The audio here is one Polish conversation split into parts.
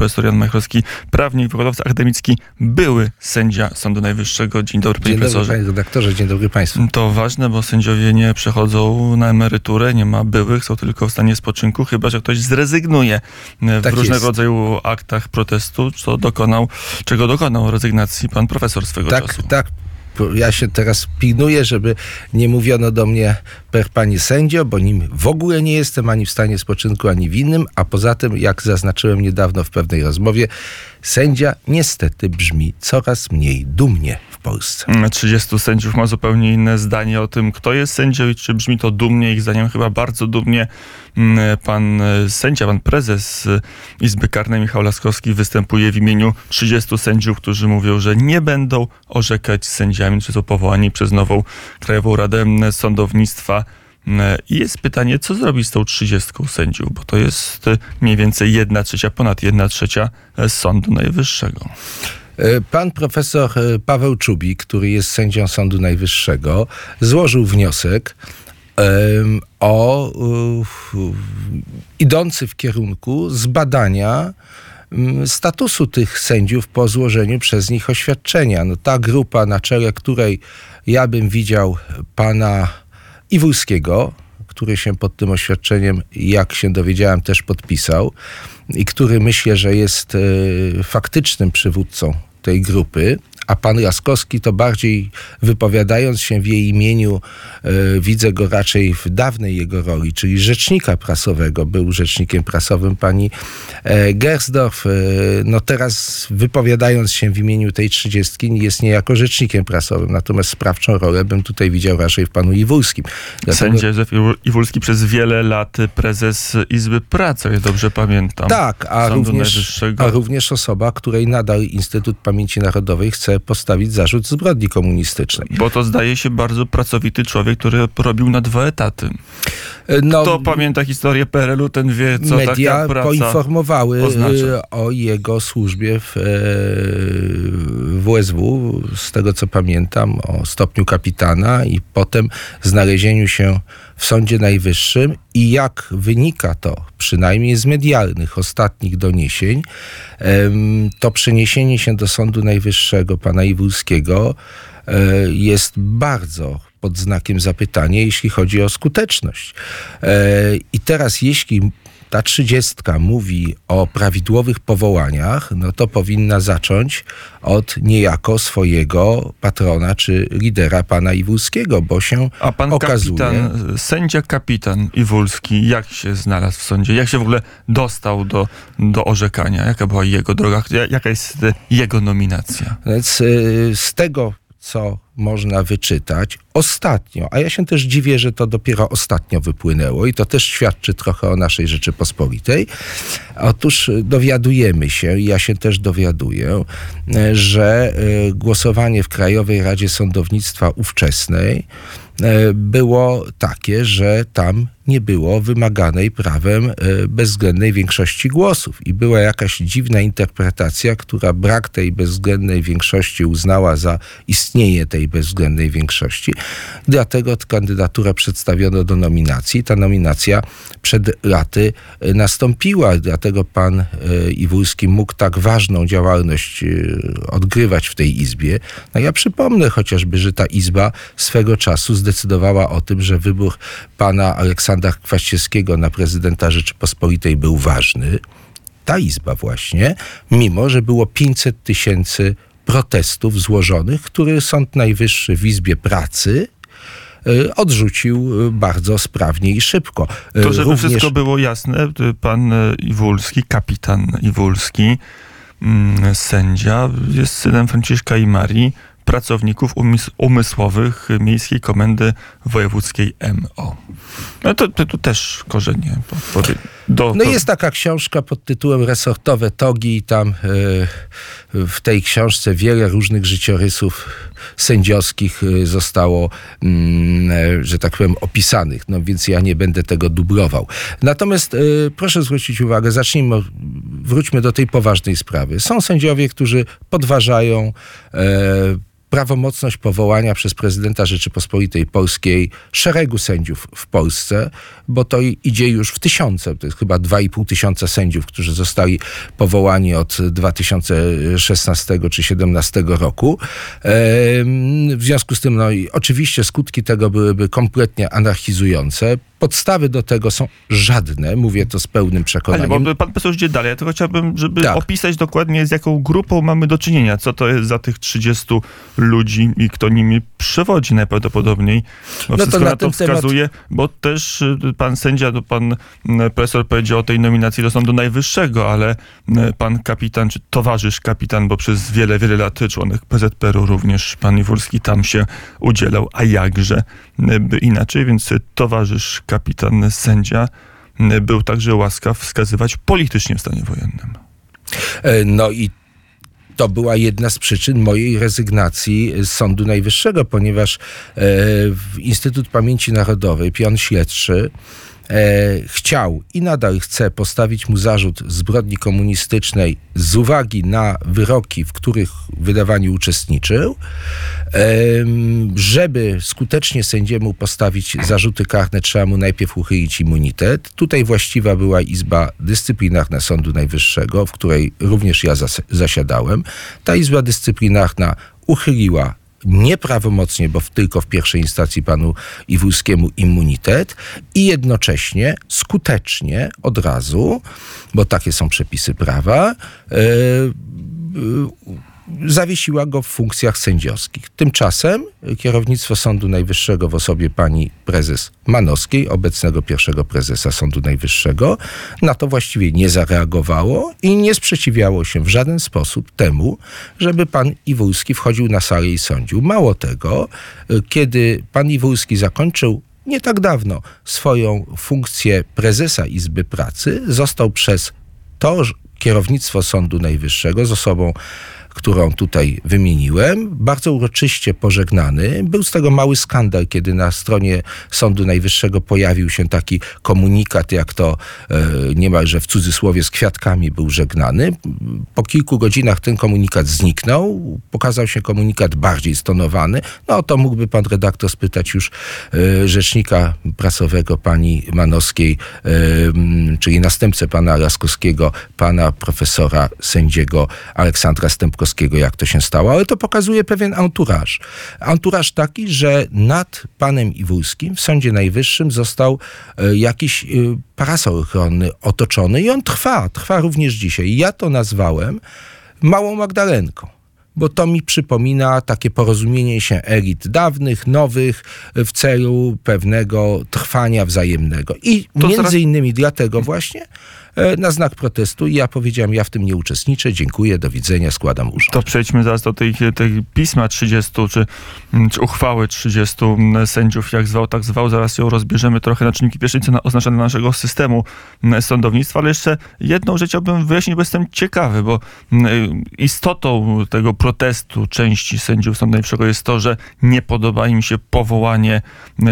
profesor Jan Majchrowski, prawnik, wykładowca akademicki, były sędzia Sądu Najwyższego. Dzień dobry, panie Dzień dobry, profesorze. panie redaktorze, dzień dobry państwu. To ważne, bo sędziowie nie przechodzą na emeryturę, nie ma byłych, są tylko w stanie spoczynku, chyba że ktoś zrezygnuje w Tak różnego jest. rodzaju aktach protestu, co dokonał, czego dokonał rezygnacji pan profesor swego Tak, czasu. tak. Ja się teraz pilnuję, żeby nie mówiono do mnie per panie sędzio, bo nim w ogóle nie jestem ani w stanie spoczynku, ani w innym, a poza tym, jak zaznaczyłem niedawno w pewnej rozmowie, sędzia niestety brzmi coraz mniej dumnie w Polsce. 30 sędziów ma zupełnie inne zdanie o tym, kto jest sędzią i czy brzmi to dumnie. Ich zdaniem chyba bardzo dumnie mm, pan e, sędzia, pan prezes e, Izby Karnej Michał Laskowski występuje w imieniu 30 sędziów, którzy mówią, że nie będą orzekać sędziami, czy są powołani przez nową Krajową Radę Sądownictwa. I jest pytanie, co zrobić z tą 30 sędziów, bo to jest mniej więcej jedna trzecia, ponad jedna trzecia Sądu Najwyższego. E, Pan profesor e, Paweł Czubik, który jest sędzią Sądu Najwyższego, złożył wniosek em, o e, idący w kierunku zbadania statusu tych sędziów po złożeniu przez nich oświadczenia. No, ta grupa, na czele której ja bym widział pana Iwulskiego, który się pod tym oświadczeniem, jak się dowiedziałem, też podpisał i który myślę, że jest e, faktycznym przywódcą tej grupy, a pan Laskowski to bardziej wypowiadając się w jej imieniu, e, widzę go raczej w dawnej jego roli, czyli rzecznika prasowego. Był rzecznikiem prasowym pani e, Gersdorf. E, no teraz wypowiadając się w imieniu tej trzydziestki jest niejako rzecznikiem prasowym, natomiast sprawczą rolę bym tutaj widział raczej w panu Iwulskim. Dlatego- Sędzia Józef Iwu- Iwulski przez wiele lat prezes Izby Pracy, ile dobrze pamiętam. Tak, a również, a również osoba, której nadal Instytut Pamięci Narodowej chce postawić zarzut zbrodni komunistycznej. Bo to zdaje się bardzo pracowity człowiek, który robił na dwa etaty. No, Kto pamięta historię PRL-u, ten wie, co media taka praca poinformowały oznacza. e, o jego służbie w e, WSW, z tego co pamiętam, o stopniu kapitana i potem znalezieniu się w Sądzie Najwyższym i jak wynika to przynajmniej z medialnych ostatnich doniesień, to przeniesienie się do Sądu Najwyższego pana Iwulskiego e, jest bardzo pod znakiem zapytania, jeśli chodzi o skuteczność. E, I teraz, jeśli ta trzydziestka mówi o prawidłowych powołaniach, no to powinna zacząć od niejako swojego patrona czy lidera pana Iwulskiego, bo się A pan okazuje... kapitan, sędzia kapitan Iwulski, jak się znalazł w sądzie? Jak się w ogóle dostał do, do orzekania? Jaka była jego droga? Ja- Jaka jest e, jego nominacja? Więc y, z tego, co można wyczytać, ostatnio, a ja się też dziwię, że to dopiero ostatnio wypłynęło i to też świadczy trochę o naszej Rzeczypospolitej. Otóż y, dowiadujemy się, ja się też dowiaduję, y, że y, głosowanie w Krajowej Radzie Sądownictwa ówczesnej było takie, że tam nie było wymaganej prawem y, bezwzględnej większości głosów. I była jakaś dziwna interpretacja, która brak tej bezwzględnej większości uznała za istnienie tej bezwzględnej większości. Dlatego kandydaturę przedstawiono do nominacji. Ta nominacja przed laty y, nastąpiła. Dlatego pan y, Iwulski mógł tak ważną działalność odgrywać w tej izbie. No ja przypomnę chociażby, że ta izba swego czasu zdecydowała o tym, że wybór pana Aleksandra Kwaśniewskiego na prezydenta Rzeczypospolitej był ważny. Ta izba właśnie, mimo że było 500 tysięcy protestów złożonych, które Sąd Najwyższy w Izbie Pracy y, odrzucił y, bardzo sprawnie i szybko. Y, To, żeby Również- wszystko było jasne, pan Iwulski, kapitan Iwulski, mm, sędzia, jest synem Franciszka i Marii, pracowników umys- umysłowych Miejskiej Komendy Wojewódzkiej MO. No to, to, to też korzenie. po- Do, No do, jest taka książka pod tytułem Resortowe Togi i tam e, w tej książce wiele różnych życiorysów sędziowskich e, zostało, mm, e, że tak powiem, opisanych, no więc ja nie będę tego dublował. Natomiast e, proszę zwrócić uwagę, zacznijmy, wróćmy do tej poważnej sprawy. Są sędziowie, którzy podważają e, prawomocność powołania przez prezydenta Rzeczypospolitej Polskiej szeregu sędziów w Polsce, bo to idzie już w tysiące, to jest chyba 2,5 tysiąca sędziów, którzy zostali powołani od 2016 czy 2017 roku. W związku z tym, no i oczywiście skutki tego byłyby kompletnie anarchizujące. Podstawy do tego są żadne, mówię to z pełnym Ale przekonaniem. bo pan profesor idzie dalej, ja tylko chciałbym, żeby Tak. opisać dokładnie z jaką grupą mamy do czynienia, co to jest za tych 30 ludzi i kto nimi przewodzi najprawdopodobniej. Bo No to na na to ten temat- wskazuje, bo też y, pan sędzia, to pan y, profesor powiedział o tej nominacji do Sądu Najwyższego, ale y, pan kapitan, czy towarzysz kapitan, bo przez wiele, wiele lat członek PZPR-u również pan Iwulski tam się udzielał, a jakże by inaczej, więc towarzysz kapitan sędzia y, był także łaskaw wskazywać politycznie w stanie wojennym. E, No i to była jedna z przyczyn mojej rezygnacji z Sądu Najwyższego, ponieważ e, Instytut Pamięci Narodowej, pion śledczy, e, chciał i nadal chce postawić mu zarzut zbrodni komunistycznej z uwagi na wyroki, w których wydawaniu uczestniczył. Żeby skutecznie sędziemu postawić zarzuty karne, trzeba mu najpierw uchylić immunitet. Tutaj właściwa była Izba Dyscyplinarna Sądu Najwyższego, w której również ja zas- zasiadałem. Ta Izba Dyscyplinarna uchyliła nieprawomocnie, bo tylko w pierwszej instancji panu Iwulskiemu immunitet i jednocześnie skutecznie od razu, bo takie są przepisy prawa, e, zawiesiła go w funkcjach sędziowskich. Tymczasem kierownictwo Sądu Najwyższego w osobie pani prezes Manowskiej, obecnego pierwszego prezesa Sądu Najwyższego, na to właściwie nie zareagowało i nie sprzeciwiało się w żaden sposób temu, żeby pan Iwulski wchodził na salę i sądził. Mało tego, kiedy pan Iwulski zakończył nie tak dawno swoją funkcję prezesa Izby Pracy, został przez to kierownictwo Sądu Najwyższego z osobą, którą tutaj wymieniłem, bardzo uroczyście pożegnany. Był z tego mały skandal, kiedy na stronie Sądu Najwyższego pojawił się taki komunikat, jak to e, niemalże w cudzysłowie z kwiatkami był żegnany. Po kilku godzinach ten komunikat zniknął. Pokazał się komunikat bardziej stonowany. No to mógłby pan redaktor spytać już e, rzecznika prasowego pani Manowskiej, e, czyli następcę pana Laskowskiego, pana profesora sędziego Aleksandra Stępkowskiego, jak to się stało, ale to pokazuje pewien anturaż. Anturaż taki, że nad panem Iwulskim w Sądzie Najwyższym został e, jakiś e, parasol ochronny otoczony i on trwa, trwa również dzisiaj. Ja to nazwałem małą Magdalenką bo to mi przypomina takie porozumienie się elit dawnych, nowych w celu pewnego trwania wzajemnego. I To między zaraz- innymi dlatego właśnie e, na znak protestu ja powiedziałem, ja w tym nie uczestniczę, dziękuję, do widzenia, składam urząd. To przejdźmy zaraz do tej, tej pisma 30, czy, czy uchwały 30 sędziów, jak zwał, tak zwał. Zaraz ją rozbierzemy trochę na czynniki pierwsze, co na, oznacza dla naszego systemu m, sądownictwa, ale jeszcze jedną rzecz chciałbym wyjaśnić, bo jestem ciekawy, bo m, istotą tego protestu części sędziów Sądu Najwyższego jest to, że nie podoba im się powołanie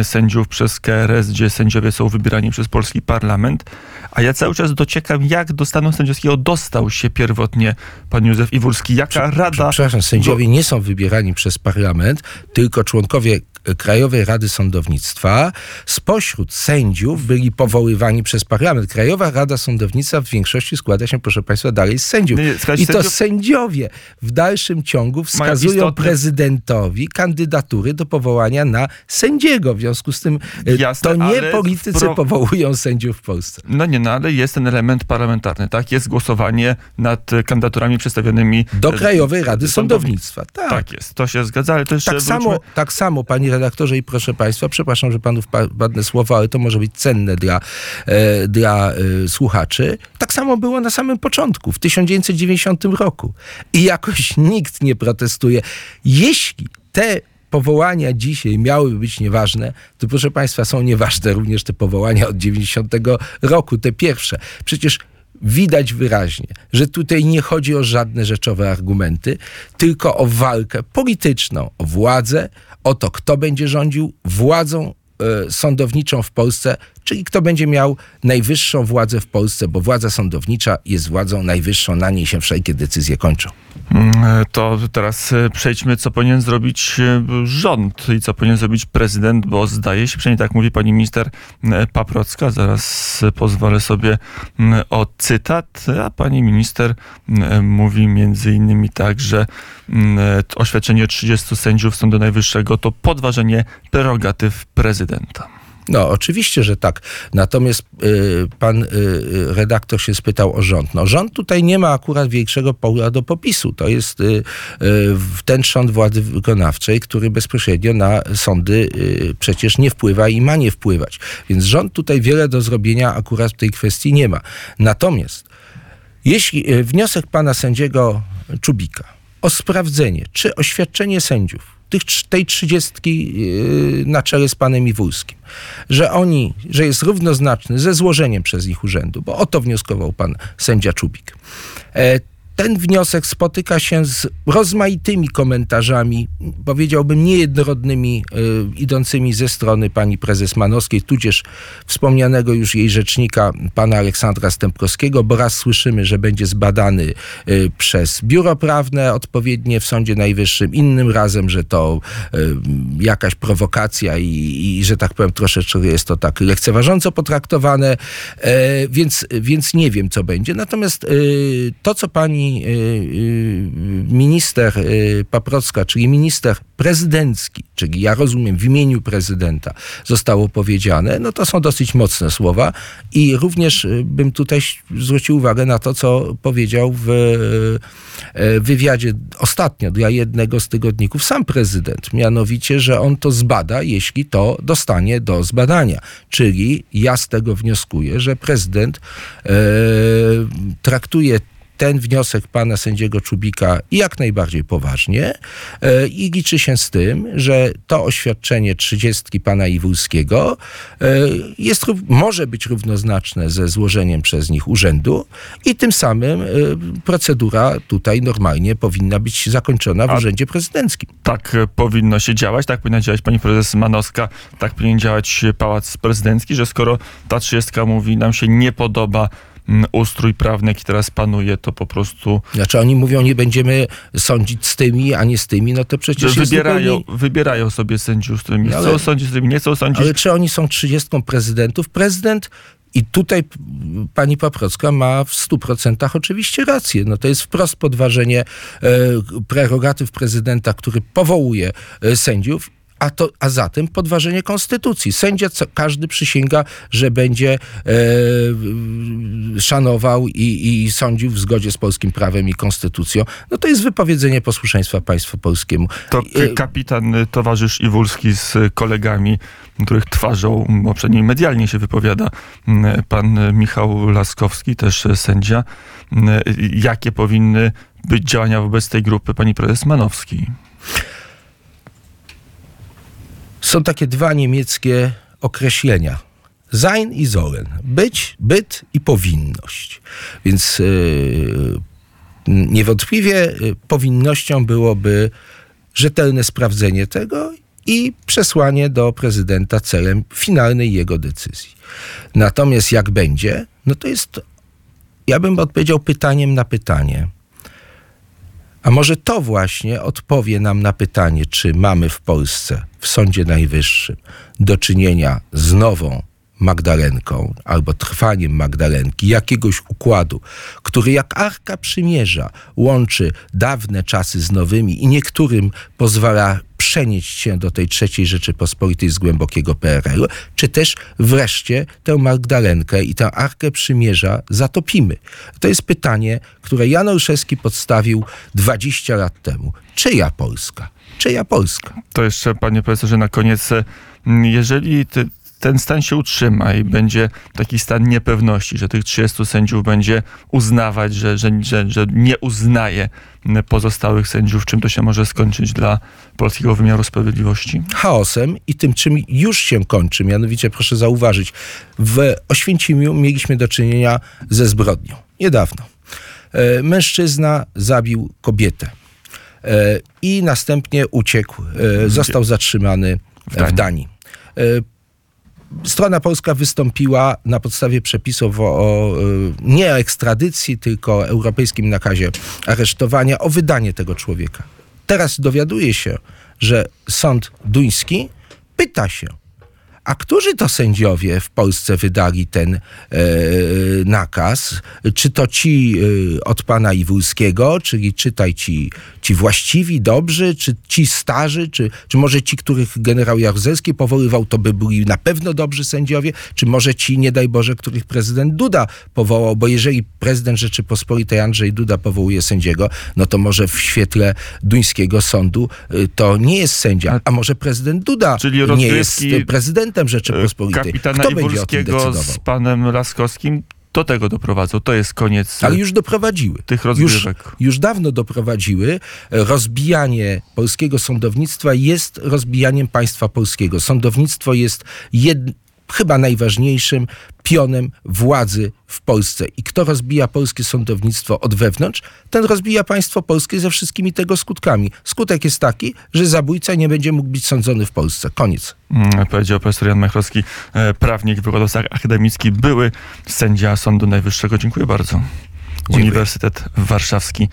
sędziów przez KRS, gdzie sędziowie są wybierani przez polski parlament, a ja cały czas dociekam, jak do stanu sędziowskiego dostał się pierwotnie pan Józef Iwulski, jaka rada... Przepraszam, sędziowie nie są wybierani przez parlament, tylko członkowie Krajowej Rady Sądownictwa spośród sędziów byli powoływani przez parlament. Krajowa Rada Sądownictwa w większości składa się, proszę Państwa, dalej z sędziów. Nie, I to sędziów- sędziowie w dalszym ciągu wskazują istotne- prezydentowi kandydatury do powołania na sędziego. W związku z tym e, Jasne, to nie politycy wpro- powołują sędziów w Polsce. No nie, no ale jest ten element parlamentarny, tak? Jest głosowanie nad kandydaturami przedstawionymi Do e, Krajowej Rady Sądownictwa. Tak. Tak jest, to się zgadza, ale to jeszcze Tak samo, tak samo, panie redaktorze i proszę państwa, przepraszam, że panu wpadnę słowo, ale to może być cenne dla, e, dla e, słuchaczy. Tak samo było na samym początku, w 1990 roku. I jakoś nikt nie protestuje. Jeśli te powołania dzisiaj miałyby być nieważne, to proszę państwa, są nieważne również te powołania od 90 roku, te pierwsze. Przecież widać wyraźnie, że tutaj nie chodzi o żadne rzeczowe argumenty, tylko o walkę polityczną, o władzę, o to, kto będzie rządził władzą e, sądowniczą w Polsce, czyli kto będzie miał najwyższą władzę w Polsce, bo władza sądownicza jest władzą najwyższą, na niej się wszelkie decyzje kończą. Mm, To teraz e, przejdźmy, co powinien zrobić e, rząd i co powinien zrobić prezydent, bo zdaje się, przynajmniej tak mówi pani minister e, Paprocka, zaraz pozwolę sobie mm, o cytat, a pani minister mm, mówi między innymi tak, że oświadczenie 30 sędziów Sądu Najwyższego to podważenie prerogatyw prezydenta. No, oczywiście, że tak. Natomiast y, pan y, y, redaktor się spytał o rząd. No, rząd tutaj nie ma akurat większego pola do popisu. To jest y, y, ten rząd władzy wykonawczej, który bezpośrednio na sądy y, przecież nie wpływa i ma nie wpływać. Więc rząd tutaj wiele do zrobienia akurat w tej kwestii nie ma. Natomiast jeśli wniosek pana sędziego Czubika o sprawdzenie, czy oświadczenie sędziów, tych, tej trzydziestki yy, na czele z panem Iwulskim, że oni, że jest równoznaczny ze złożeniem przez nich urzędu, bo o to wnioskował pan sędzia Czubik. Ten wniosek spotyka się z rozmaitymi komentarzami, powiedziałbym niejednorodnymi, y, idącymi ze strony pani prezes Manowskiej, tudzież wspomnianego już jej rzecznika, pana Aleksandra Stępkowskiego, bo raz słyszymy, że będzie zbadany y, przez biuro prawne odpowiednie w Sądzie Najwyższym, innym razem, że to y, jakaś prowokacja i, i, że tak powiem, troszeczkę jest to tak lekceważąco potraktowane, e, więc, więc nie wiem, co będzie. Natomiast y, to, co pani y, y, minister y, Paprocka, czyli minister prezydencki, czyli ja rozumiem w imieniu prezydenta, zostało powiedziane, no to są dosyć mocne słowa i również bym tutaj zwrócił uwagę na to, co powiedział w wywiadzie ostatnio dla jednego z tygodników sam prezydent, mianowicie, że on to zbada, jeśli to dostanie do zbadania. Czyli ja z tego wnioskuję, że prezydent traktuje ten wniosek pana sędziego Czubika jak najbardziej poważnie e, i liczy się z tym, że to oświadczenie trzydziestki pana Iwulskiego e, jest, może być równoznaczne ze złożeniem przez nich urzędu i tym samym e, procedura tutaj normalnie powinna być zakończona w A- urzędzie prezydenckim. Tak powinno się działać, tak powinna działać pani prezes Manowska, tak powinien działać Pałac Prezydencki, że skoro ta trzydziestka mówi, nam się nie podoba ustrój prawny, jaki teraz panuje, to po prostu Znaczy oni mówią, nie będziemy sądzić z tymi, a nie z tymi, no to przecież wybierają, zupełnie... wybierają sobie sędziów, z którymi No chcą ale- sądzić, z którymi nie chcą sądzić. Ale czy oni są trzydziestką prezydentów? Prezydent i tutaj pani Paprocka ma w 100% oczywiście rację. No to jest wprost podważenie e, prerogatyw prezydenta, który powołuje e, sędziów. A, to, a zatem podważenie konstytucji. Sędzia, co, każdy przysięga, że będzie e, szanował i, i sądził w zgodzie z polskim prawem i konstytucją. No to jest wypowiedzenie posłuszeństwa państwu polskiemu. To E, kapitan y, towarzysz Iwulski z kolegami, których twarzą, przynajmniej medialnie się wypowiada, m, pan Michał Laskowski, też sędzia. M, y, Jakie powinny być działania wobec tej grupy pani prezes Manowskiej? Są takie dwa niemieckie określenia. Sein i sollen. Być, byt i powinność. Więc yy, niewątpliwie yy, powinnością byłoby rzetelne sprawdzenie tego i przesłanie do prezydenta celem finalnej jego decyzji. Natomiast jak będzie, no to jest, ja bym odpowiedział pytaniem na pytanie. A może to właśnie odpowie nam na pytanie, czy mamy w Polsce, w Sądzie Najwyższym, do czynienia z nową Magdalenką albo trwaniem Magdalenki, jakiegoś układu, który jak Arka Przymierza łączy dawne czasy z nowymi i niektórym pozwala przenieść się do tej trzeciej Rzeczypospolitej z głębokiego PRL-u, czy też wreszcie tę Magdalenkę i tę Arkę Przymierza zatopimy? To jest pytanie, które Jan Olszewski podstawił 20 lat temu. Czyja Polska? Czyja Polska? To jeszcze, panie profesorze, na koniec, jeżeli ty, ten stan się utrzyma i będzie taki stan niepewności, że tych 30 sędziów będzie uznawać, że, że, że, że nie uznaje pozostałych sędziów, czym to się może skończyć dla polskiego wymiaru sprawiedliwości? chaosem i tym, czym już się kończy. Mianowicie, proszę zauważyć, w Oświęcimiu mieliśmy do czynienia ze zbrodnią. Niedawno. E, mężczyzna zabił kobietę e, i następnie uciekł. E, został zatrzymany w Danii. Danii. E, strona polska wystąpiła na podstawie przepisów o, o y, nie ekstradycji, tylko o europejskim nakazie aresztowania o wydanie tego człowieka. Teraz dowiaduje się, że sąd duński pyta się, a którzy to sędziowie w Polsce wydali ten e, nakaz? Czy to ci e, od pana Iwulskiego, czyli czytaj ci, ci właściwi, dobrzy, czy ci starzy, czy, czy może ci, których generał Jaruzelski powoływał, to by byli na pewno dobrzy sędziowie, czy może ci, nie daj Boże, których prezydent Duda powołał, bo jeżeli prezydent Rzeczypospolitej Andrzej Duda powołuje sędziego, no to może w świetle duńskiego sądu y, to nie jest sędzia, a może prezydent Duda nie jest y, prezydentem Rzeczypospolitej. Kapitana Kto o tym Iwulskiego z panem Laskowskim do tego doprowadzą. To jest koniec Ale już doprowadziły. tych Już, rozgrywek. już dawno doprowadziły. Rozbijanie polskiego sądownictwa jest rozbijaniem państwa polskiego. Sądownictwo jest jed, chyba najważniejszym pionem władzy w Polsce. I kto rozbija polskie sądownictwo od wewnątrz, ten rozbija państwo polskie ze wszystkimi tego skutkami. Skutek jest taki, że zabójca nie będzie mógł być sądzony w Polsce. Koniec. Mm, Powiedział profesor Jan Majchrowski, e, prawnik, wykładowca akademicki, były sędzia Sądu Najwyższego. Dziękuję bardzo. Dziękuję. Uniwersytet Warszawski